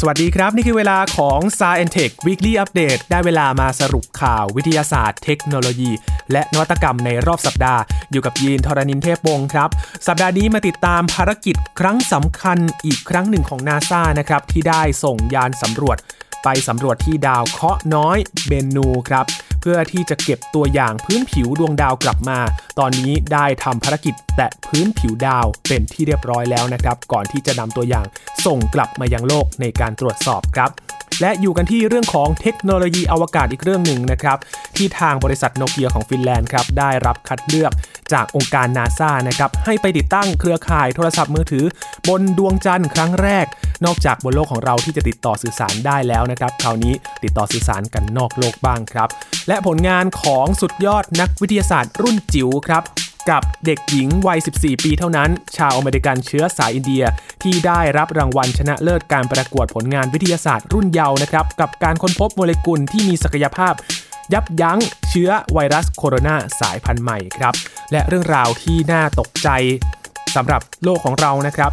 สวัสดีครับ นี่คือเวลาของ s า e n t e c h Weekly Update ได้เวลามาสรุปข่าววิทยาศาสตร์ เทคโนโลยี และนวัตกรรมในรอบสัปดาห์ อยู่กับยีนทรณินเทพวงศ์ครับ สัปดาห์นี้มาติดตามภารกิจครั้งสำคัญอีกครั้งหนึ่งของนาซานะครับ ที่ได้ส่งยานสำรวจ ไปสำรวจที่ดาวเคราะห์น้อยเบนูครับ พื่อที่จะเก็บตัวอย่างพื้นผิวดวงดาวกลับมา ตอนนี้ได้ทำภารกิจแตะพื้นผิวดาวเป็นที่เรียบร้อยแล้วนะครับ ก่อนที่จะนำตัวอย่างส่งกลับมายังโลกในการตรวจสอบครับ และอยู่กันที่เรื่องของเทคโนโลยีอวกาศอีกเรื่องหนึ่งนะครับที่ทางบริษัทโนเกียของฟินแลนด์ครับได้รับคัดเลือกจากองค์การนาซานะครับให้ไปติดตั้งเครือข่ายโทรศัพท์มือถือ บนดวงจันทร์ครั้งแรก นอกจากบนโลกของเราที่จะติดต่อสื่อสารได้แล้วนะครับคราวนี้ติดต่อสื่อสารกันนอกโลกบ้างครับ และผลงานของสุดยอดนักวิทยาศาสตร์รุ่นจิ๋วครับ กับเด็กหญิงวัย 14 ปีเท่านั้น ชาวอเมริกันเชื้อสายอินเดีย ที่ได้รับรางวัลชนะเลิศการประกวดผลงานวิทยาศาสตร์รุ่นเยาว์นะครับ กับการค้นพบโมเลกุลที่มีศักยภาพ ยับยั้งเชื้อไวรัสโคโรนาสายพันธุ์ใหม่ครับ และเรื่องราวที่น่าตกใจสำหรับโลกของเรานะครับ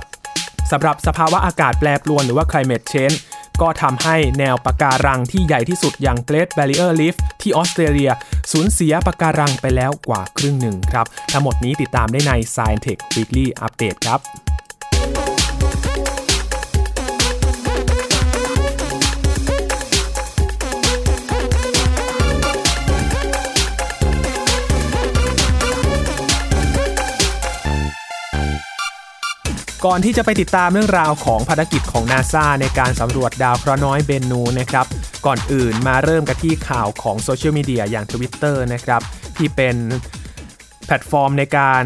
สำหรับสภาวะอากาศแปรปรวนหรือว่า climate change ก็ทำให้แนวปะการังที่ใหญ่ที่สุดอย่าง Great Barrier Reef ที่ออสเตรเลียสูญเสียปะการังไปแล้วกว่าครึ่งหนึ่งครับ ทั้งหมดนี้ติดตามได้ใน Science Tech Weekly Update ครับ ก่อนที่จะไปติดตามเรื่องราวของภารกิจของนาซาในการสำรวจดาวเคราะห์น้อยเบนูนะครับ ก่อนอื่นมาเริ่มกันที่ข่าวของโซเชียลมีเดียอย่าง Twitter นะครับ ที่เป็นแพลตฟอร์มในการ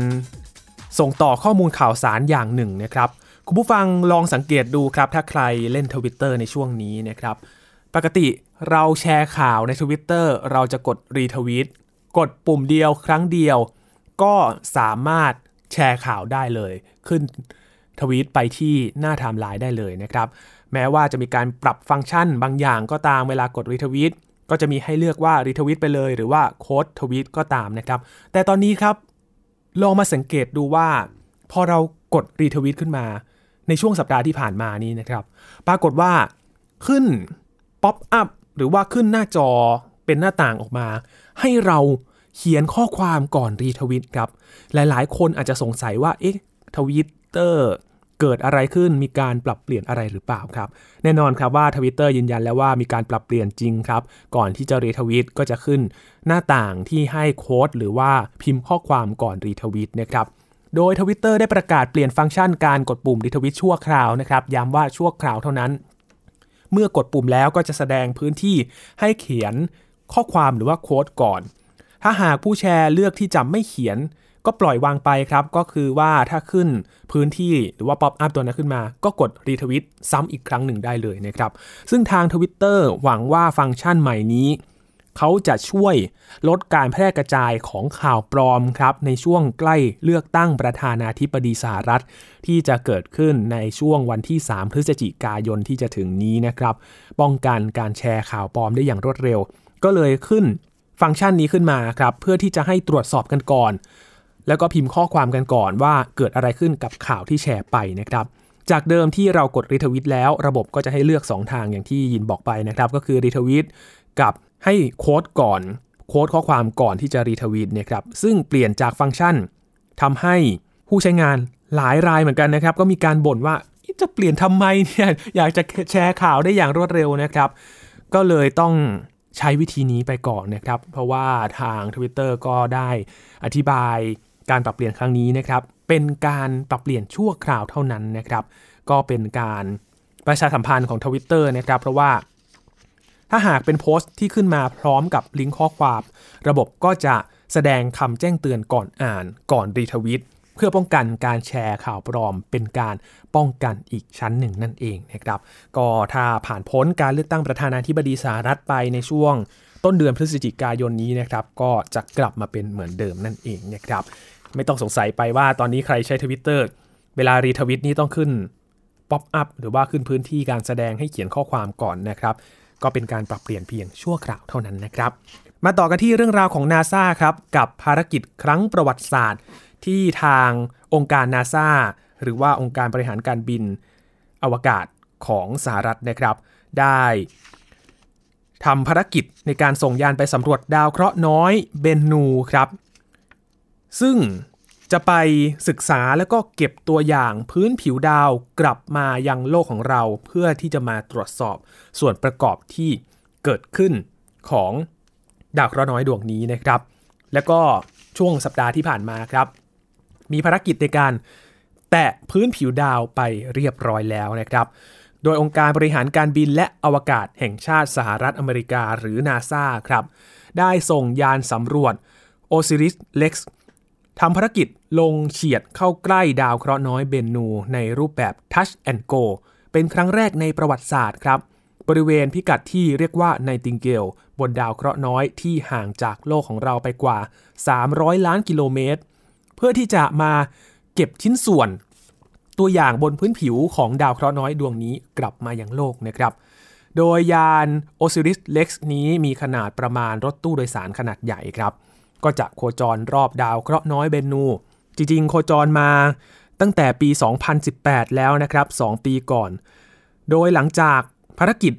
ส่งต่อข้อมูลข่าวสารอย่างหนึ่งนะครับ คุณผู้ฟังลองสังเกตดูครับ ถ้าใครเล่น Twitter ในช่วงนี้นะครับ ปกติเราแชร์ข่าวใน Twitter เราจะกด retweet กดปุ่มเดียวครั้งเดียว ก็สามารถแชร์ข่าวได้เลย ขึ้น ทวีตไปที่หน้าไทม์ไลน์ได้เลยนะครับ แม้ว่าจะมีการปรับฟังก์ชันบางอย่างก็ตามเวลากด retweetก็จะมีให้เลือกว่า retweet ไปเลย หรือว่า quote tweet ก็ตามนะครับ แต่ตอนนี้ครับ ลองมาสังเกตดูว่า พอเรากด retweet ขึ้นมา ในช่วงสัปดาห์ที่ผ่านมานี้นะครับ ปรากฏว่าขึ้น pop-up หรือว่าขึ้นหน้าจอเป็นหน้าต่างออกมา ให้เราเขียนข้อความก่อน retweet ครับ หลายๆ คนอาจจะสงสัยว่า เอ๊ะ ทวิตเตอร์ เกิดอะไรขึ้นมีการปรับเปลี่ยนอะไรหรือเปล่าครับ แน่นอนครับว่าทวิตเตอร์ยืนยันแล้วว่ามีการปรับเปลี่ยนจริงครับ ก่อนที่จะ retweet ก็จะขึ้นหน้าต่างที่ให้ quote หรือว่าพิมพ์ข้อความก่อน retweet นะครับโดยทวิตเตอร์ได้ประกาศเปลี่ยนฟังก์ชันการกดปุ่ม retweet ชั่วคราวนะครับย้ำว่าชั่วคราวเท่านั้น เมื่อกดปุ่มแล้วก็จะแสดงพื้นที่ให้เขียนข้อความหรือว่า quote ก่อน ถ้าหากผู้แชร์เลือกที่จะไม่เขียน ก็ปล่อยว่างไปครับ ก็คือว่าถ้าขึ้นพื้นที่หรือว่า pop-up ตัวนั้นขึ้นมา ก็กด retweet ซ้ำอีกครั้งหนึ่งได้เลยนะครับ ซึ่งทาง Twitter หวังว่าฟังก์ชันใหม่นี้ เขาจะช่วยลดการแพร่กระจายของข่าวปลอมครับ ในช่วงใกล้เลือกตั้งประธานาธิบดีสหรัฐ ที่จะเกิดขึ้นในช่วงวันที่ 3 พฤศจิกายนที่จะถึงนี้นะครับ ป้องกันการแชร์ข่าวปลอมได้อย่างรวดเร็ว ก็เลยขึ้นฟังก์ชันนี้ขึ้นมาครับ เพื่อที่จะให้ตรวจสอบกันก่อน แล้วก็พิมพ์ข้อความกันก่อนว่าเกิดอะไรขึ้นกับข่าวที่แชร์ไปนะครับ จากเดิมที่เรากดรีทวิตแล้ว ระบบก็จะให้เลือก 2 ทางอย่างที่ยินบอกไปนะครับ ก็คือรีทวิตกับให้โค้ดก่อนโค้ดข้อความก่อนที่จะรีทวีตนะครับซึ่งเปลี่ยนจากฟังก์ชันทำให้ผู้ใช้งานหลายรายเหมือนกันนะครับ ก็มีการบ่นว่าจะเปลี่ยนทำไมเนี่ยอยากจะแชร์ข่าวได้อย่างรวดเร็วนะครับ ก็เลยต้องใช้วิธีนี้ไปก่อนนะครับ เพราะว่าทาง Twitter ก็ได้อธิบาย การปรับเปลี่ยนครั้งนี้นะครับ เป็นการปรับเปลี่ยนชั่วคราวเท่านั้นนะครับ ก็เป็นการประชาสัมพันธ์ของ Twitter นะครับ เพราะว่า ถ้าหากเป็นโพสต์ที่ขึ้นมาพร้อมกับลิงก์ข้อความ ระบบก็จะแสดงคำแจ้งเตือนก่อนอ่าน ก่อนรีทวิตเพื่อป้องกันการแชร์ข่าวปลอม เป็นการป้องกันอีกชั้นหนึ่งนั่นเองนะครับ ก็ถ้าผ่านพ้นการเลือกตั้งประธานาธิบดีสหรัฐไปในช่วงต้นเดือนพฤศจิกายนนี้นะครับ ก็จะกลับมาเป็นเหมือนเดิมนั่นเองนะครับ ไม่ต้องสงสัยไปว่าตอนนี้ใครใช้ทวิตเตอร์เวลา retweet นี่ต้องขึ้น pop-up หรือว่าขึ้นพื้นที่การแสดงให้เขียนข้อความก่อนนะครับ ก็เป็นการปรับเปลี่ยนเพียงชั่วคราวเท่านั้นนะครับ มาต่อกันที่เรื่องราวของนาซาครับ กับภารกิจครั้งประวัติศาสตร์ ที่ทางองค์การนาซาหรือว่าองค์การบริหารการบินอวกาศของสหรัฐนะครับ ได้ทำภารกิจในการส่งยานไปสำรวจดาวเคราะห์น้อยเบนนูครับ ซึ่งจะไปศึกษาแล้วก็เก็บตัวอย่างพื้นผิวดาวกลับมายังโลกของเราเพื่อที่จะมาตรวจสอบส่วนประกอบที่เกิดขึ้นของดาวเคราะห์น้อยดวงนี้นะครับ แล้วก็ช่วงสัปดาห์ที่ผ่านมาครับ มีภารกิจในการแตะพื้นผิวดาวไปเรียบร้อยแล้วนะครับ โดยองค์การบริหารการบินและอวกาศแห่งชาติสหรัฐอเมริกาหรือนาซาครับ ได้ส่งยานสำรวจ Osiris Rex ทำภารกิจลงเฉียดเข้าใกล้ดาวเคราะห์น้อยเบนนู ในรูปแบบ Touch and Go เป็นครั้งแรกในประวัติศาสตร์ครับ บริเวณพิกัดที่เรียกว่าไนติงเกลบนดาวเคราะห์น้อยที่ห่างจากโลกของเราไปกว่า 300 ล้านกิโลเมตร เพื่อที่จะมาเก็บชิ้นส่วน ตัวอย่างบนพื้นผิวของดาวเคราะห์น้อยดวงนี้กลับมายังโลกนะครับ โดยยาน Osiris Rex นี้มีขนาดประมาณรถตู้โดยสารขนาดใหญ่ครับ ก็จะโคจรรอบดาวเคราะห์น้อยเบนู จริงๆ โคจรมาตั้งแต่ปี 2018 แล้วนะครับ 2 ปีก่อน โดยหลังจากภารกิจ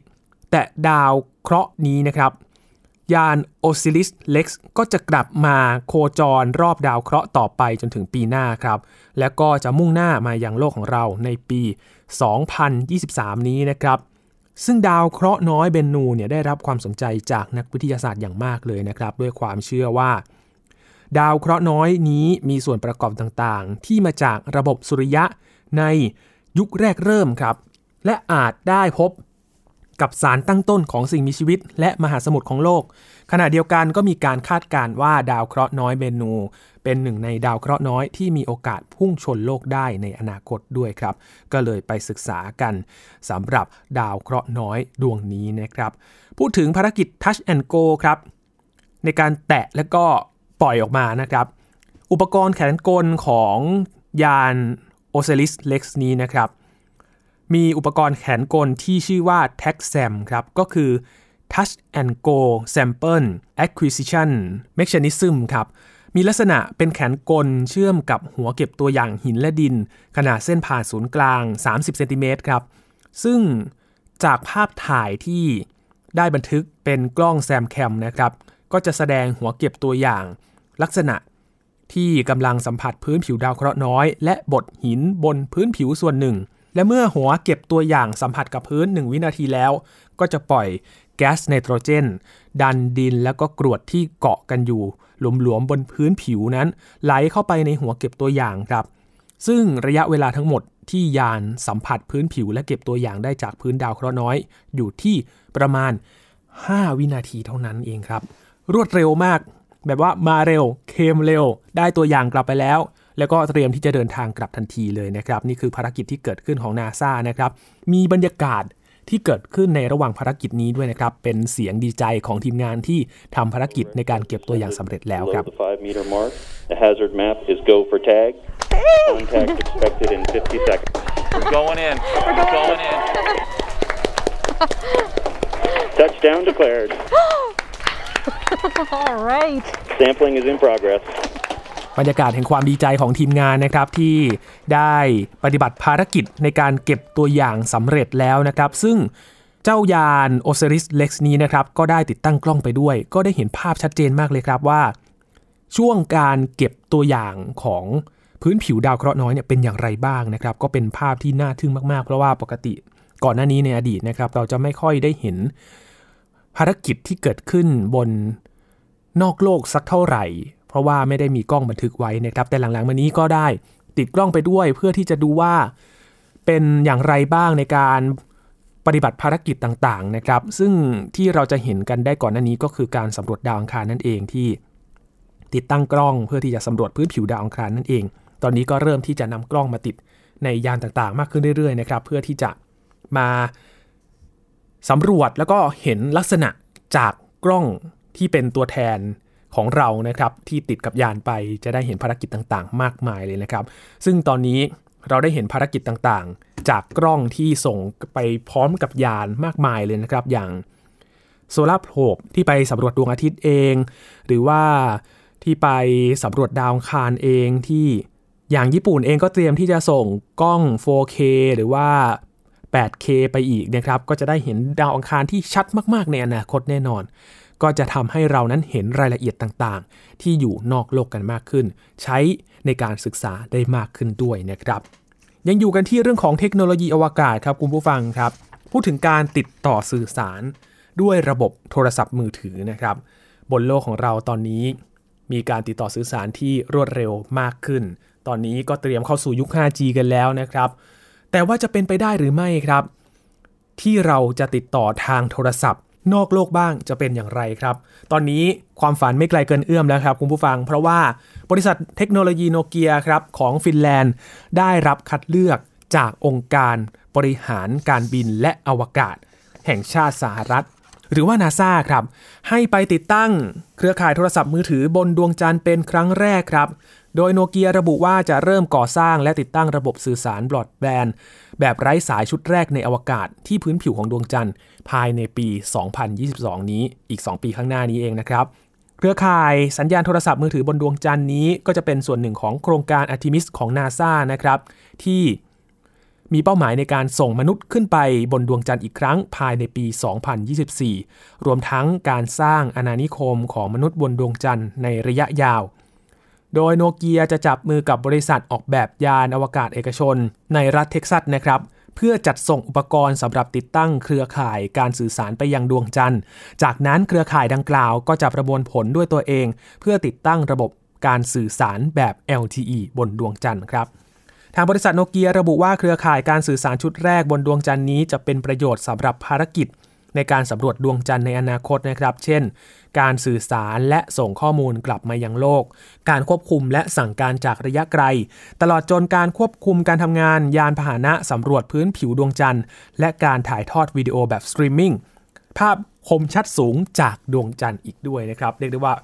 แตะดาวเคราะห์นี้นะครับ ยาน Osiris Rex ก็จะกลับมาโคจรรอบดาวเคราะห์ต่อไปจนถึงปีหน้าครับ แล้วก็จะมุ่งหน้ามายังโลกของเราในปี 2023 นี้นะครับ ซึ่งดาวเคราะห์น้อยเบนนูเนี่ยได้รับความสนใจจากนักวิทยาศาสตร์อย่างมากเลยนะครับ ด้วยความเชื่อว่า ดาวเคราะห์น้อยนี้มีส่วนประกอบต่างๆ ที่มาจากระบบสุริยะในยุคแรกเริ่มครับ และอาจได้พบกับสารตั้งต้นของสิ่งมีชีวิต และมหาสมุทรของโลก ขณะเดียวกันก็มีการคาดการณ์ว่าดาวเคราะห์น้อยเบนู เป็นหนึ่งในดาวเคราะห์น้อยที่มีโอกาสพุ่งชนโลกได้ในอนาคตด้วยครับ ก็เลยไปศึกษากันสำหรับดาวเคราะห์น้อยดวงนี้นะครับ พูดถึงภารกิจ Touch and Go ครับ ในการแตะและก็ปล่อยออกมานะครับ อุปกรณ์แขนกลของยาน Osiris Rex นี้นะครับ มีอุปกรณ์แขนกลที่ชื่อว่า TAXAM ครับ ก็คือ Touch and Go Sample Acquisition Mechanism ครับ มีลักษณะเป็นแขนกลเชื่อมกับหัวเก็บตัวอย่างหินและดิน ขนาดเส้นผ่าศูนย์กลาง 30เซนติเมตรครับ ซึ่งจากภาพถ่ายที่ได้บันทึกเป็นกล้องแซมแคมนะครับ ก็จะแสดงหัวเก็บตัวอย่าง ลักษณะที่กำลังสัมผัสพื้นผิวดาวเคราะห์น้อย และบดหินบนพื้นผิวส่วนหนึ่ง และเมื่อหัวเก็บตัวอย่างสัมผัสกับพื้น 1 วินาทีแล้ว ก็จะปล่อย แก๊สไนโตรเจน ดันดินแล้วก็กรวดที่เกาะกันอยู่ หลวมๆบนพื้นผิวนั้น ไหลเข้าไปในหัวเก็บตัวอย่างครับ ซึ่งระยะเวลาทั้งหมดที่ยานสัมผัสพื้นผิวและเก็บตัวอย่างได้จากพื้นดาวเคราะห์น้อย อยู่ที่ประมาณ 5 วินาทีเท่านั้นเองครับ รวดเร็วมาก แบบว่ามาเร็วเคมเร็ว ได้ตัวอย่างกลับไปแล้วแล้วก็เตรียมที่จะเดินทางกลับทันทีเลยนะครับ นี่คือภารกิจที่เกิดขึ้นของนาซานะครับ มีบรรยากาศ ที่เกิดขึ้นในระหว่างภารกิจนี้ด้วยนะครับ เป็นเสียงดีใจของทีมงานที่ทำภารกิจในการเก็บตัวอย่างสำเร็จแล้วครับ The hazard map is go for tag. Contact expected in 50 seconds. We're going in. We're going in. Touchdown declared. All right. Sampling is in progress. บรรยากาศแห่งความดีใจของทีมงานนะครับที่ได้ปฏิบัติภารกิจในการเก็บตัวอย่างสำเร็จแล้วนะครับ ซึ่งเจ้ายาน Osiris Rex นี้นะครับก็ได้ติดตั้งกล้องไปด้วย ก็ได้เห็นภาพชัดเจนมากเลยครับว่า ช่วงการเก็บตัวอย่างของพื้นผิวดาวเคราะห์น้อยเนี่ยเป็นอย่างไรบ้างนะครับ ก็เป็นภาพที่น่าทึ่งมากๆ เพราะว่าปกติก่อนหน้านี้ในอดีตนะครับ เราจะไม่ค่อยได้เห็นภารกิจที่เกิดขึ้นบนนอกโลกสักเท่าไหร่ เพราะว่าไม่ได้มีกล้องบันทึกไว้นะครับ แต่หลังๆมานี้ก็ได้ติดกล้องไปด้วยเพื่อที่จะดูว่าเป็นอย่างไรบ้างในการปฏิบัติภารกิจต่างๆนะครับ ซึ่งที่เราจะเห็นกันได้ก่อนหน้านี้ก็คือการสำรวจดาวอังคารนั่นเองที่ติดตั้งกล้องเพื่อที่จะสำรวจพื้นผิวดาวอังคารนั่นเอง ตอนนี้ก็เริ่มที่จะนำกล้องมาติดในยานต่างๆ มากขึ้นเรื่อยๆนะครับ เพื่อที่จะมาสำรวจแล้วก็เห็นลักษณะจากกล้องที่เป็นตัวแทน ของเรานะครับที่ติดกับยานไปจะได้เห็นภารกิจต่างๆ มากมายเลยนะครับ ซึ่งตอนนี้เราได้เห็นภารกิจต่างๆ จากกล้องที่ส่งไปพร้อมกับยานมากมายเลยนะครับ อย่างโซลาร์โพลที่ไปสำรวจดวงอาทิตย์เอง หรือว่าที่ไปสำรวจดาวอังคารเองที่อย่างญี่ปุ่นเองก็เตรียมที่จะส่งกล้อง 4K หรือว่า 8K ไปอีกนะครับ ก็จะได้เห็นดาวอังคารที่ชัดมาก ๆ ในอนาคตแน่นอน ก็จะทำให้เรานั้นเห็นรายละเอียดต่างๆ ที่อยู่นอกโลกกันมากขึ้น ใช้ในการศึกษาได้มากขึ้นด้วยนะครับ ยังอยู่กันที่เรื่องของเทคโนโลยีอวกาศครับคุณผู้ฟังครับ พูดถึงการติดต่อสื่อสาร ด้วยระบบโทรศัพท์มือถือนะครับ บนโลกของเราตอนนี้ มีการติดต่อสื่อสารที่รวดเร็วมากขึ้น ตอนนี้ก็เตรียมเข้าสู่ยุค 5G กันแล้วนะครับ แต่ว่าจะเป็นไปได้หรือไม่ครับ ที่เราจะติดต่อทางโทรศัพท์ นอกโลกบ้างจะเป็นอย่างไรครับ ตอนนี้ความฝันไม่ไกลเกินเอื้อมแล้วครับคุณผู้ฟัง เพราะว่าบริษัทเทคโนโลยีโนเกียครับของฟินแลนด์ ได้รับคัดเลือกจากองค์การบริหารการบินและอวกาศ แห่งชาติสหรัฐ หรือว่านาซาครับ ให้ไปติดตั้งเครือข่ายโทรศัพท์มือถือบนดวงจันทร์เป็นครั้งแรกครับ โดยโนเกียระบุว่าจะเริ่มก่อสร้างและติดตั้งระบบสื่อสารบลอดแบนด์ แบบไร้สายชุดแรกในอวกาศที่พื้นผิวของดวงจันทร์ ภายในปี 2022 นี้อีก 2 ปีข้างหน้านี้เองนะครับ เครือข่ายสัญญาณโทรศัพท์มือถือบนดวงจันทร์นี้ ก็จะเป็นส่วนหนึ่งของโครงการ Artemis ของ NASA นะครับ ที่มีเป้าหมายในการส่งมนุษย์ขึ้นไปบนดวงจันทร์อีกครั้งภายในปี 2024 รวมทั้งการสร้างอาณานิคมของมนุษย์บนดวงจันทร์ในระยะยาว โดยโนเกียจะจับมือกับบริษัทออกแบบยานอวกาศเอกชน ในรัฐเท็กซัสนะครับเพื่อจัดส่งอุปกรณ์สำหรับติดตั้งเครือข่ายการสื่อสารไปยังดวงจันทร์ จากนั้นเครือข่ายดังกล่าวก็จะประมวลผลด้วยตัวเอง เพื่อติดตั้งระบบการสื่อสารแบบ LTE บนดวงจันทร์ครับทางบริษัทโนเกียระบุว่าเครือข่ายการสื่อสารชุดแรกบนดวงจันทร์นี้จะเป็นประโยชน์สำหรับภารกิจ ในการสำรวจดวงจันทร์ในอนาคตนะครับ เช่น การสื่อสารและส่งข้อมูลกลับมายังโลก การควบคุมและสั่งการจากระยะไกล ตลอดจนการควบคุมการทำงาน ยานพาหนะสำรวจพื้นผิวดวงจันทร์ และการถ่ายทอดวิดีโอแบบสตรีมมิ่งภาพคมชัดสูงจากดวงจันทร์อีกด้วยนะครับ เรียกได้ว่า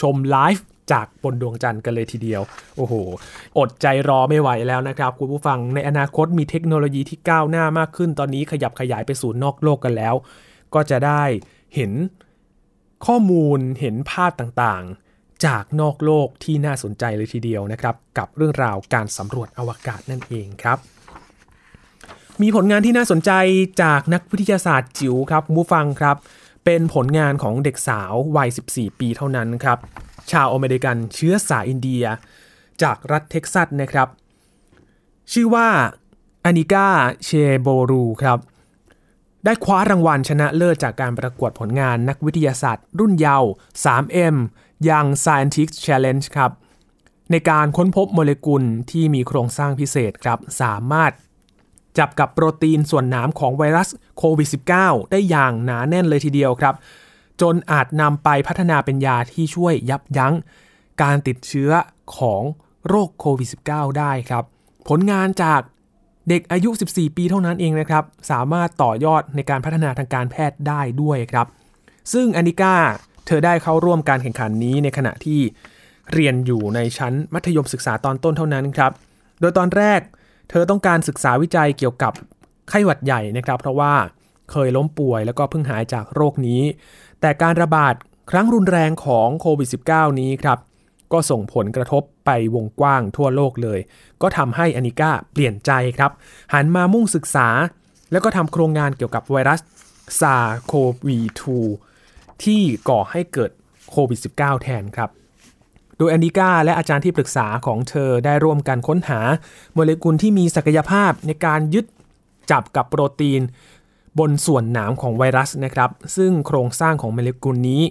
ชมไลฟ์ จากบนดวงจันทร์กันเลยทีเดียว โอ้โห อดใจรอไม่ไหวแล้วนะครับ คุณผู้ฟังในอนาคตมีเทคโนโลยีที่ก้าวหน้ามากขึ้น ตอนนี้ขยับขยายไปสู่นอกโลกกันแล้ว ก็จะได้เห็นข้อมูลเห็นภาพต่างๆ จากนอกโลกที่น่าสนใจเลยทีเดียวนะครับ กับเรื่องราวการสำรวจอวกาศนั่นเองครับ มีผลงานที่น่าสนใจจากนักวิทยาศาสตร์จิ๋วครับคุณผู้ฟังครับ เป็นผลงานของเด็กสาววัย 14 ปีเท่านั้นครับ ชาวอเมริกันเชื้อสายอินเดีย จากรัฐเท็กซัสนะครับ ชื่อว่าอานิกาเชโบรูครับ ได้คว้ารางวัลชนะเลิศจากการประกวดผลงานนักวิทยาศาสตร์ รุ่นเยาว์ 3M Young Scientist Challenge ครับ ในการค้นพบโมเลกุลที่มีโครงสร้างพิเศษครับ สามารถจับกับโปรตีนส่วนหนามของไวรัสโควิด -19 ได้อย่างหนาแน่นเลยทีเดียวครับ จนอาจนำไปพัฒนาเป็นยาที่ช่วยยับยั้ง การติดเชื้อของโรคโควิด -19 ได้ครับ ผลงานจากเด็กอายุ 14 ปีเท่านั้นเองนะครับ สามารถต่อยอดในการพัฒนาทางการแพทย์ได้ด้วยครับ ซึ่งอนิก้าเธอได้เข้าร่วมการแข่งขันนี้ในขณะที่เรียนอยู่ในชั้นมัธยมศึกษาตอนต้นเท่านั้นครับ โดยตอนแรกเธอต้องการศึกษาวิจัยเกี่ยวกับไข้หวัดใหญ่นะครับ เพราะว่าเคยล้มป่วยแล้วก็เพิ่งหายจากโรคนี้ แต่การระบาดครั้งรุนแรงของโควิด -19 นี้ครับ ก็ส่งผลกระทบไปวงกว้างทั่วโลกเลย ก็ทำให้อนิก้าเปลี่ยนใจครับ หันมามุ่งศึกษา แล้วก็ทำโครงงานเกี่ยวกับไวรัสซาโควี2ที่ก่อให้เกิดโควิด -19 แทนครับ โดยแอนดิก้าและอาจารย์ที่ปรึกษาของเธอได้ร่วมกันค้นหาโมเลกุลที่มีศักยภาพในการยึดจับกับโปรตีน บนส่วนหนามของไวรัสนะครับ ซึ่งโครงสร้างของโมเลกุลนี้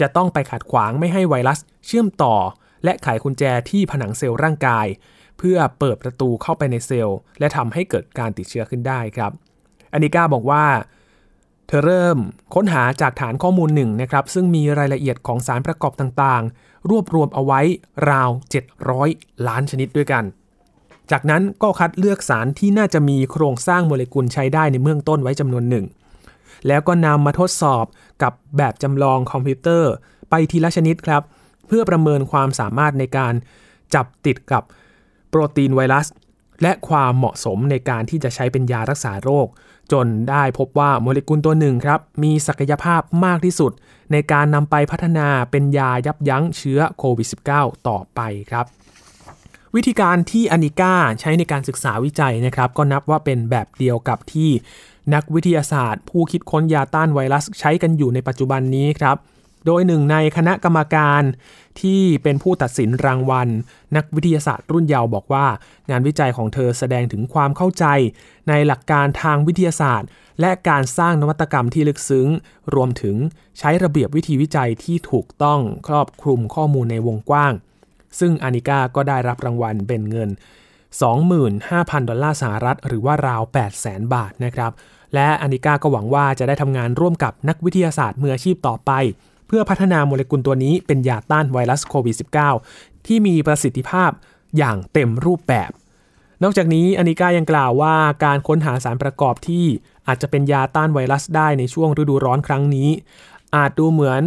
จะต้องไปขัดขวางไม่ให้ไวรัสเชื่อมต่อ และไขกุญแจที่ผนังเซลล์ร่างกาย เพื่อเปิดประตูเข้าไปในเซลล์ และทำให้เกิดการติดเชื้อขึ้นได้ครับอานิก้าบอกว่า เธอเริ่มค้นหาจากฐานข้อมูลหนึ่งนะครับซึ่งมีรายละเอียดของสารประกอบต่างๆ รวบรวมเอาไว้ราว 700 ล้านชนิดด้วยกัน จากนั้นก็คัดเลือกสารที่น่าจะมีโครงสร้างโมเลกุลใช้ได้ในเบื้องต้นไว้จำนวนหนึ่ง แล้วก็นำมาทดสอบกับแบบจำลองคอมพิวเตอร์ ไปทีละชนิดครับ เพื่อประเมินความสามารถในการจับติดกับโปรตีนไวรัส และความเหมาะสมในการที่จะใช้เป็นยารักษาโรค จนได้พบว่าโมเลกุลตัวหนึ่งครับ มีศักยภาพมากที่สุด ในการนำไปพัฒนาเป็นยายับยั้งเชื้อโควิด -19 ต่อไปครับ วิธีการที่อนิก้าใช้ในการศึกษาวิจัยนะครับ ก็นับว่าเป็นแบบเดียวกับที่นักวิทยาศาสตร์ ผู้คิดค้นยาต้านไวรัสใช้กันอยู่ในปัจจุบันนี้ครับ โดยหนึ่งในคณะกรรมการที่เป็นผู้ตัดสินรางวัล นักวิทยาศาสตร์รุ่นเยาว์บอกว่า งานวิจัยของเธอแสดงถึงความเข้าใจ ในหลักการทางวิทยาศาสตร์ และการสร้างนวัตกรรมที่ลึกซึ้ง รวมถึงใช้ระเบียบวิธีวิจัยที่ถูกต้องครอบคลุมข้อมูลในวงกว้าง ซึ่งอานิก้าก็ได้รับรางวัลเป็นเงิน 25,000 ดอลลาร์สหรัฐ หรือว่าราว 800,000 บาทนะครับ และอานิก้าก็หวังว่าจะได้ทำงานร่วมกับนักวิทยาศาสตร์มืออาชีพต่อไป เพื่อพัฒนาโมเลกุลตัวนี้เป็นยาต้านไวรัสโควิด -19 ที่มีประสิทธิภาพอย่างเต็มรูปแบบ นอกจากนี้อานิก้ายังกล่าวว่าการค้นหาสารประกอบที่อาจจะเป็นยาต้านไวรัสได้ในช่วงฤดูร้อนครั้งนี้ อาจดูเหมือน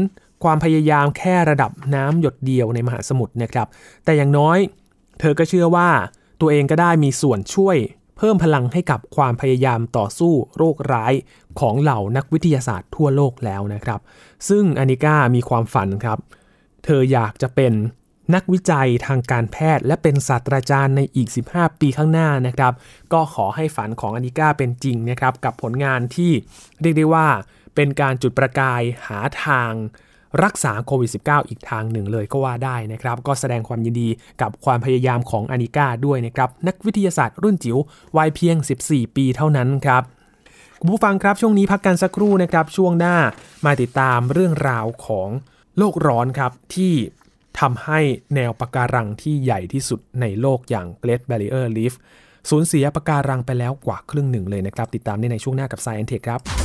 ความพยายามแค่ระดับน้ำหยดเดียวในมหาสมุทรนะครับ แต่อย่างน้อย เธอก็เชื่อว่าตัวเองก็ได้มีส่วนช่วยเพิ่มพลังให้กับความพยายามต่อสู้โรคร้ายของเหล่านักวิทยาศาสตร์ทั่วโลกแล้วนะครับ ซึ่งอานิก้ามีความฝันครับ เธออยากจะเป็นนักวิจัยทางการแพทย์ และเป็นศาสตราจารย์ในอีก 15 ปีข้างหน้านะครับ ก็ขอให้ฝันของอานิก้าเป็นจริงนะครับ กับผลงานที่เรียกได้ว่าเป็นการจุดประกายหาทาง รักษาโควิด -19 อีกทางหนึ่งเลยก็ว่าได้นะครับ ก็แสดงความยินดีกับความพยายามของอานิก้าด้วยนะครับ นักวิทยาศาสตร์รุ่นจิ๋ววัยเพียง 14 ปีเท่านั้นครับคุณผู้ฟังครับช่วงนี้พักกันสักครู่นะครับช่วงหน้ามาติดตามเรื่องราวของโลกร้อนครับที่ทำให้แนวปะการังที่ใหญ่ที่สุดในโลกอย่าง Great Barrier Reef สูญเสียปะการังไปแล้วกว่าครึ่งหนึ่งเลยนะครับ ติดตามได้ในช่วงหน้ากับ Science Tech ครับ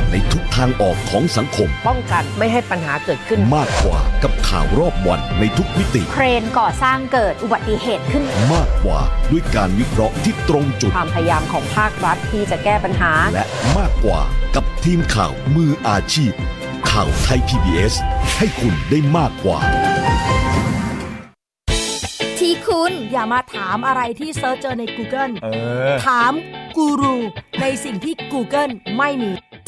ในทุกทางออกของสังคม ป้องกันไม่ให้ปัญหาเกิดขึ้น มากกว่ากับข่าวรอบวันในทุกมิติ เครนก่อสร้างเกิดอุบัติเหตุขึ้น มากกว่าด้วยการวิเคราะห์ที่ตรงจุด ความพยายามของภาครัฐที่จะแก้ปัญหา และมากกว่ากับทีมข่าวมืออาชีพ ข่าวไทย PBS ให้คุณได้มากกว่าที่คุณอย่ามาถามอะไรที่ search เจอใน Google เออถามกูรูในสิ่งที่ Google ไม่มี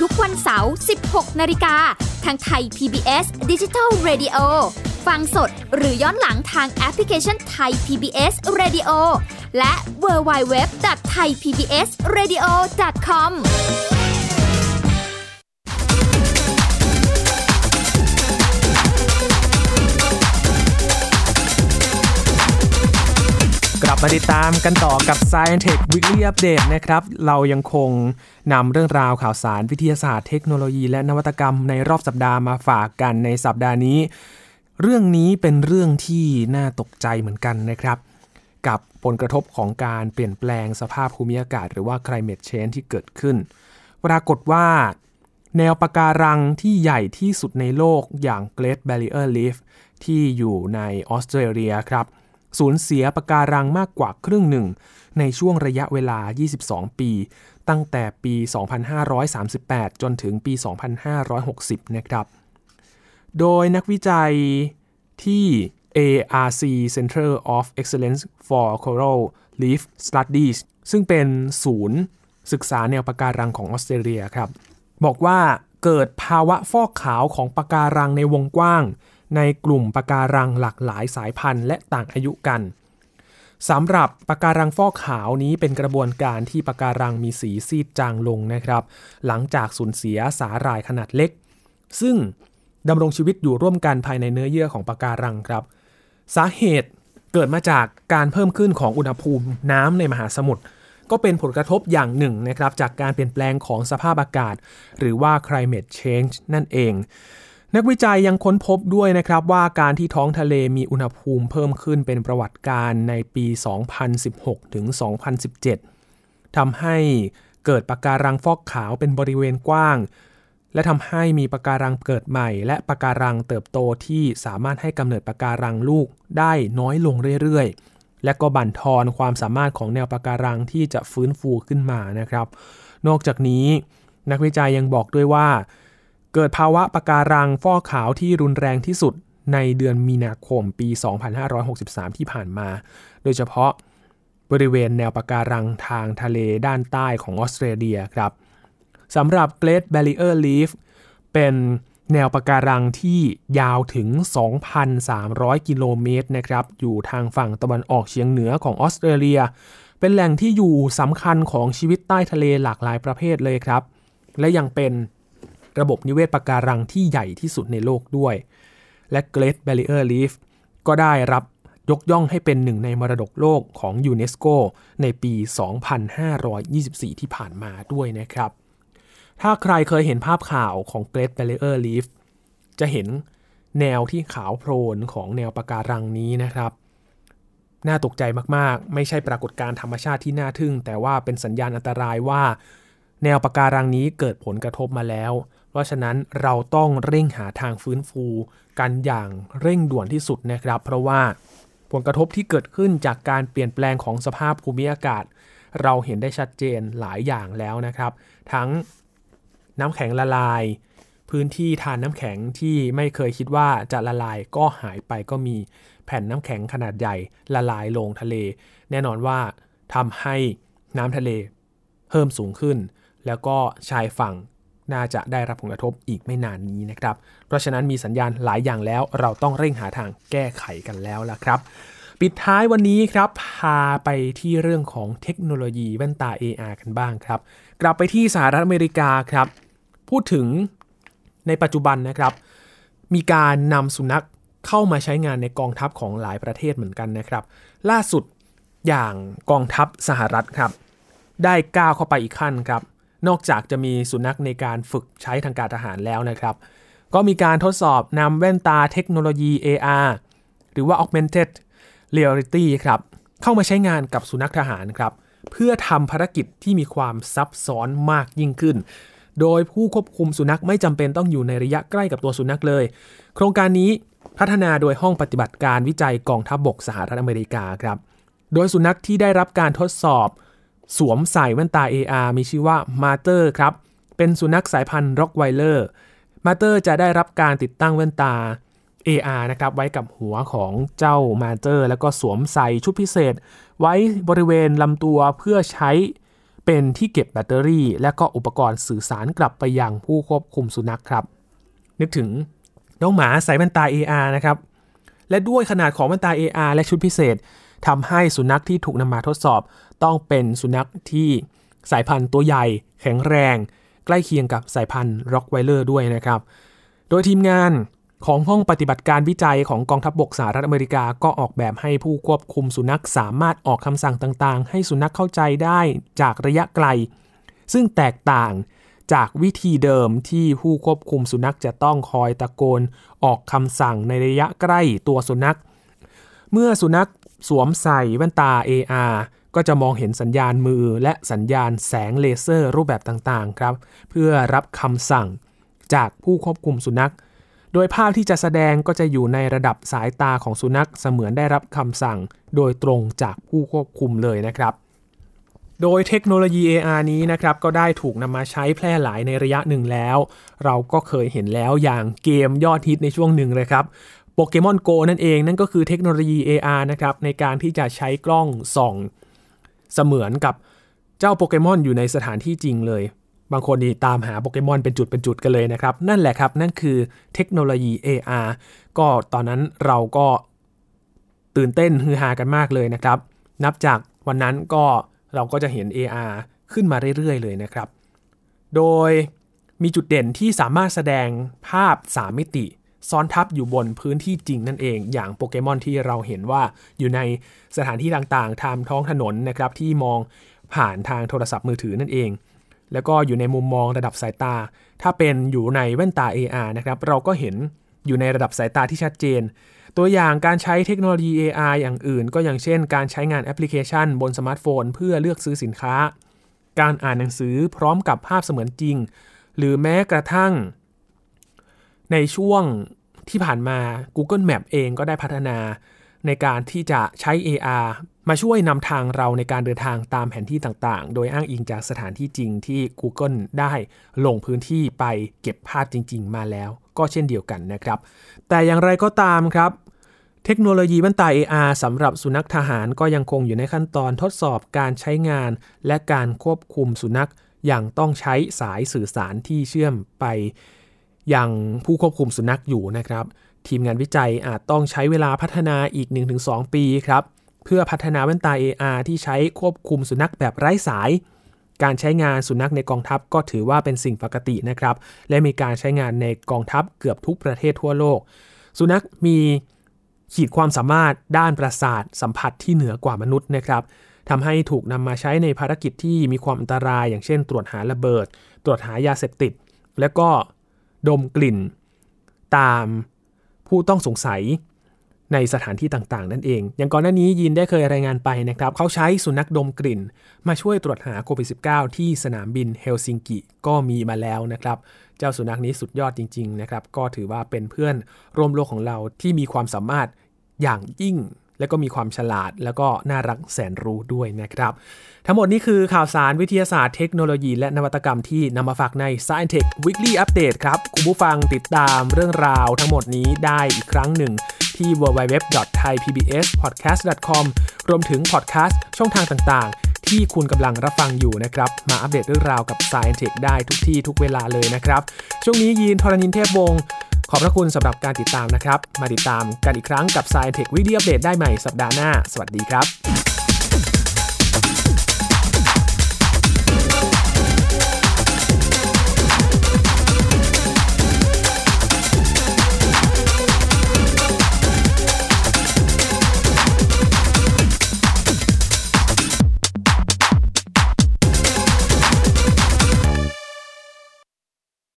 ทุกวันเสาร์ 16 นาฬิกา ทางไทย PBS Digital Radio ฟังสดหรือย้อนหลังทางแอปพลิเคชันไทย PBS Radio และ w w w t h a i PBS Radio com กลับมาติดตามกันต่อกับ Science Tech Weekly Update นะครับ เรายังคงนำเรื่องราวข่าวสารวิทยาศาสตร์เทคโนโลยีและนวัตกรรมในรอบสัปดาห์มาฝากกันในสัปดาห์นี้ เรื่องนี้เป็นเรื่องที่น่าตกใจเหมือนกันนะครับ กับผลกระทบของการเปลี่ยนแปลงสภาพภูมิอากาศ หรือว่า climate change ที่เกิดขึ้น ปรากฏว่า แนวปะการังที่ใหญ่ที่สุดในโลกอย่าง Great Barrier Reef ที่อยู่ในออสเตรเลียครับ สูญเสียปะการังมากกว่าครึ่งหนึ่ง ในช่วงระยะเวลา 22 ปี ตั้งแต่ปี 2538 จนถึงปี 2560 นะครับ โดยนักวิจัยที่ ARC Center of Excellence for Coral Reef Studies ซึ่งเป็นศูนย์ศึกษาแนวปะการังของออสเตรเลียครับ บอกว่าเกิดภาวะฟอกขาวของปะการังในวงกว้าง ในกลุ่มปะการังหลากหลายสายพันธุ์และต่างอายุกันสำหรับปะการังฟอกขาวนี้เป็นกระบวนการที่ปะการังมีสีซีดจางลงนะครับ หลังจากสูญเสียสาหร่ายขนาดเล็ก ซึ่งดำรงชีวิตอยู่ร่วมกันภายในเนื้อเยื่อของปะการังครับ สาเหตุเกิดมาจากการเพิ่มขึ้นของอุณหภูมิน้ำในมหาสมุทรก็เป็นผลกระทบอย่างหนึ่งนะครับ จากการเปลี่ยนแปลงของสภาพอากาศ หรือว่า climate change นั่นเอง นักวิจัยยังค้นพบด้วยนะครับว่าการที่ท้องทะเลมีอุณหภูมิเพิ่มขึ้นเป็นประวัติการในปี 2016 ถึง 2017 ทำให้เกิดปะการังฟอกขาวเป็นบริเวณกว้าง และทำให้มีปะการังเกิดใหม่ และปะการังเติบโตที่สามารถให้กำเนิดปะการังลูกได้น้อยลงเรื่อยๆ และก็บั่นทอนความสามารถของแนวปะการังที่จะฟื้นฟูขึ้นมานะครับ นอกจากนี้ นักวิจัยยังบอกด้วยว่า เกิดภาวะปะการังฟอกขาวที่รุนแรงที่สุดในเดือนมีนาคมปี 2563 ที่ผ่านมา โดยเฉพาะบริเวณแนวปะการังทางทะเลด้านใต้ของออสเตรเลียครับสำหรับ Great Barrier Reef เป็นแนวปะการังที่ยาวถึง 2,300 กิโลเมตรนะครับ อยู่ทางฝั่งตะวันออกเฉียงเหนือของออสเตรเลีย เป็นแหล่งที่อยู่สำคัญของชีวิตใต้ทะเลหลากหลายประเภทเลยครับ และยังเป็น ระบบนิเวศปะการังที่ใหญ่ที่สุดในโลกด้วย และ Great Barrier Reef ก็ได้รับยกย่องให้เป็นหนึ่งในมรดกโลกของยูเนสโกในปี 2524 ที่ผ่านมาด้วยนะครับ ถ้าใครเคยเห็นภาพข่าวของ Great Barrier Reef จะเห็นแนวที่ขาวโพลนของแนวปะการังนี้นะครับ น่าตกใจมากๆ ไม่ใช่ปรากฏการณ์ธรรมชาติที่น่าทึ่ง แต่ว่าเป็นสัญญาณอันตรายว่า แนวปะการังนี้เกิดผลกระทบมาแล้ว ราะฉะนั้นเราต้องเร่งหาทางฟื้นฟูกันอย่างเร่งด่วนที่สุดนะครับ เพราะว่าผลกระทบที่เกิดขึ้นจากการเปลี่ยนแปลงของสภาพภูมิอากาศ เราเห็นได้ชัดเจนหลายอย่างแล้วนะครับ ทั้งน้ำแข็งละลาย พื้นที่ทานน้ำแข็งที่ไม่เคยคิดว่าจะละลายก็หายไปก็มีแผ่นน้ำแข็งขนาดใหญ่ละลายลงทะเล แน่นอนว่าทำให้น้ำทะเลเพิ่มสูงขึ้น แล้วก็ชายฝั่ง น่าจะได้รับผลกระทบอีกไม่นานนี้นะครับ เพราะฉะนั้นมีสัญญาณหลายอย่างแล้วเราต้องเร่งหาทางแก้ไขกันแล้วล่ะครับ ปิดท้ายวันนี้ครับพาไปที่เรื่องของเทคโนโลยีแว่นตา AR กันบ้างครับ กลับไปที่สหรัฐอเมริกาครับ พูดถึงในปัจจุบันนะครับ มีการนำสุนัขเข้ามาใช้งานในกองทัพของหลายประเทศเหมือนกันนะครับ ล่าสุดอย่างกองทัพสหรัฐครับ ได้ก้าวเข้าไปอีกขั้นครับ นอกจากจะมีสุนัขในการฝึกใช้ทางการทหารแล้วนะครับ ก็มีการทดสอบนำแว่นตาเทคโนโลยี AR หรือว่า Augmented Reality ครับเข้ามาใช้งานกับสุนัขทหารครับเพื่อทำภารกิจที่มีความซับซ้อนมากยิ่งขึ้น โดยผู้ควบคุมสุนัขไม่จำเป็นต้องอยู่ในระยะใกล้กับตัวสุนัขเลย โครงการนี้พัฒนาโดยห้องปฏิบัติการวิจัยกองทัพบกสหรัฐอเมริกาครับ โดยสุนัขที่ได้รับการทดสอบ สวมใส่แว่นตา AR มีชื่อว่ามาเตอร์ครับ เป็นสุนัขสายพันธุ์ร็อกไวเลอร์มาเตอร์จะได้รับการติดตั้งแว่นตา AR นะครับไว้กับหัวของเจ้ามาเตอร์ แล้วก็สวมใส่ชุดพิเศษ ไว้บริเวณลำตัวเพื่อใช้เป็นที่เก็บแบตเตอรี่ และก็อุปกรณ์สื่อสารกลับไปยังผู้ควบคุมสุนัขครับ นึกถึงน้องหมาใส่แว่นตา AR นะครับ และด้วยขนาดของแว่นตา AR และชุดพิเศษทำให้สุนัขที่ถูกนำมาทดสอบ ต้องเป็นสุนัขที่สายพันธุ์ตัวใหญ่แข็งแรง ใกล้เคียงกับสายพันธุ์ร็อกไวเลอร์ด้วยนะครับ โดยทีมงานของห้องปฏิบัติการวิจัยของกองทัพบบกสหรัฐอเมริกาก็ออกแบบให้ผู้ควบคุมสุนัขสามารถออกคำสั่งต่างๆ ให้สุนัขเข้าใจได้จากระยะไกล ซึ่งแตกต่างจากวิธีเดิมที่ผู้ควบคุมสุนัขจะต้องคอยตะโกนออกคำสั่งในระยะใกล้ตัวสุนัข เมื่อสุนัขสวมใส่แว่นตา AR ก็จะมองเห็นสัญญาณมือและสัญญาณแสงเลเซอร์รูปแบบต่างๆครับ เพื่อรับคำสั่งจากผู้ควบคุมสุนัข โดยภาพที่จะแสดงก็จะอยู่ในระดับสายตาของสุนัขเสมือนได้รับคำสั่ง โดยตรงจากผู้ควบคุมเลยนะครับ โดยเทคโนโลยี AR นี้นะครับก็ได้ถูกนำมาใช้แพร่หลายในระยะหนึ่งแล้ว เราก็เคยเห็นแล้วอย่างเกมยอดฮิตในช่วงหนึ่งเลยครับโปเกมอนโกนั่นเองนั่นก็คือเทคโนโลยี AR นะครับในการที่จะใช้กล้องส่อง เสมือนกับเจ้าโปเกมอนอยู่ในสถานที่จริงเลย บางคนนี่ตามหาโปเกมอนเป็นจุดเป็นจุดกันเลยนะครับ นั่นแหละครับ นั่นคือเทคโนโลยี AR ก็ตอนนั้นเราก็ตื่นเต้นฮือฮากันมากเลยนะครับ นับจากวันนั้นก็เราก็จะเห็น AR ขึ้นมาเรื่อยๆ เลยนะครับ โดยมีจุดเด่นที่สามารถแสดงภาพ 3 มิติ ซ้อนทับอยู่บนพื้นที่จริงนั่นเอง อย่างโปเกมอนที่เราเห็นว่าอยู่ในสถานที่ต่างๆ ตามท้องถนนนะครับที่มองผ่านทางโทรศัพท์มือถือนั่นเอง แล้วก็อยู่ในมุมมองระดับสายตา ถ้าเป็นอยู่ในแว่นตา AR นะครับเราก็เห็นอยู่ในระดับสายตาที่ชัดเจน ตัวอย่างการใช้เทคโนโลยี AR อย่างอื่น ก็อย่างเช่น การใช้งานแอปพลิเคชัน บนสมาร์ทโฟน เพื่อเลือกซื้อสินค้า การอ่านหนังสือพร้อมกับภาพเสมือนจริง หรือแม้กระทั่ง ในช่วงที่ผ่านมา Google Map เองก็ได้พัฒนาในการที่จะใช้ AR มาช่วยนำทางเราในการเดินทางตามแผนที่ต่างๆ โดยอ้างอิงจากสถานที่จริงที่ Google ได้ลงพื้นที่ไปเก็บภาพจริง ๆ มาแล้ว ก็เช่นเดียวกันนะครับ แต่อย่างไรก็ตามครับเทคโนโลยีแว่นตา AR สำหรับสุนัขทหารก็ยังคงอยู่ในขั้นตอนทดสอบการใช้งาน และการควบคุมสุนัขอย่างต้องใช้สายสื่อสารที่เชื่อมไป ยังผู้ควบคุมสุนัขอยู่นะครับ ทีมงานวิจัยอาจต้องใช้เวลาพัฒนาอีก 1-2 ปีครับ เพื่อพัฒนาแว่นตา AR ที่ใช้ควบคุมสุนัขแบบไร้สาย การใช้งานสุนัขในกองทัพก็ถือว่าเป็นสิ่งปกตินะครับ และมีการใช้งานในกองทัพเกือบทุกประเทศทั่วโลก สุนัขมีขีดความสามารถด้านประสาทสัมผัสที่เหนือกว่ามนุษย์นะครับทำให้ถูกนำมาใช้ในภารกิจที่มีความอันตราย อย่างเช่น ตรวจหาระเบิด ตรวจหายาเสพติด และก็ ดมกลิ่น ตามผู้ต้องสงสัยในสถานที่ต่างๆ นั่นเอง อย่างก่อนหน้านี้ยินได้เคยรายงานไปนะครับ เขาใช้สุนัขดมกลิ่น มาช่วยตรวจหาโควิด -19 ที่สนามบินเฮลซิงกิก็มีมาแล้วนะครับ เจ้าสุนัขนี้สุดยอดจริง ๆ นะครับ ก็ถือว่าเป็นเพื่อนร่วมโลกของเราที่มีความสามารถอย่างยิ่ง และก็มีความฉลาด แล้วก็น่ารักแสนรู้ด้วยนะครับ ทั้งหมดนี้คือข่าวสารวิทยาศาสตร์เทคโนโลยี และนวัตกรรมที่นำมาฝากใน Science Tech Weekly Update ครับ คุณผู้ฟังติดตามเรื่องราวทั้งหมดนี้ได้อีกครั้งหนึ่งที่ www.thaipbspodcast.com รวมถึงพอดแคสต์ช่องทางต่างๆ ที่คุณกำลังรับฟังอยู่นะครับ มาอัปเดตเรื่องราวกับ Science Tech ได้ทุกที่ทุกเวลาเลยนะครับ ช่วงนี้ยีนทรณินเทพวงศ์ ขอบพระคุณสำหรับการติดตามนะครับ มาติดตามกันอีกครั้งกับ Science Tech Weekly Update ได้ใหม่สัปดาห์หน้า สวัสดีครับ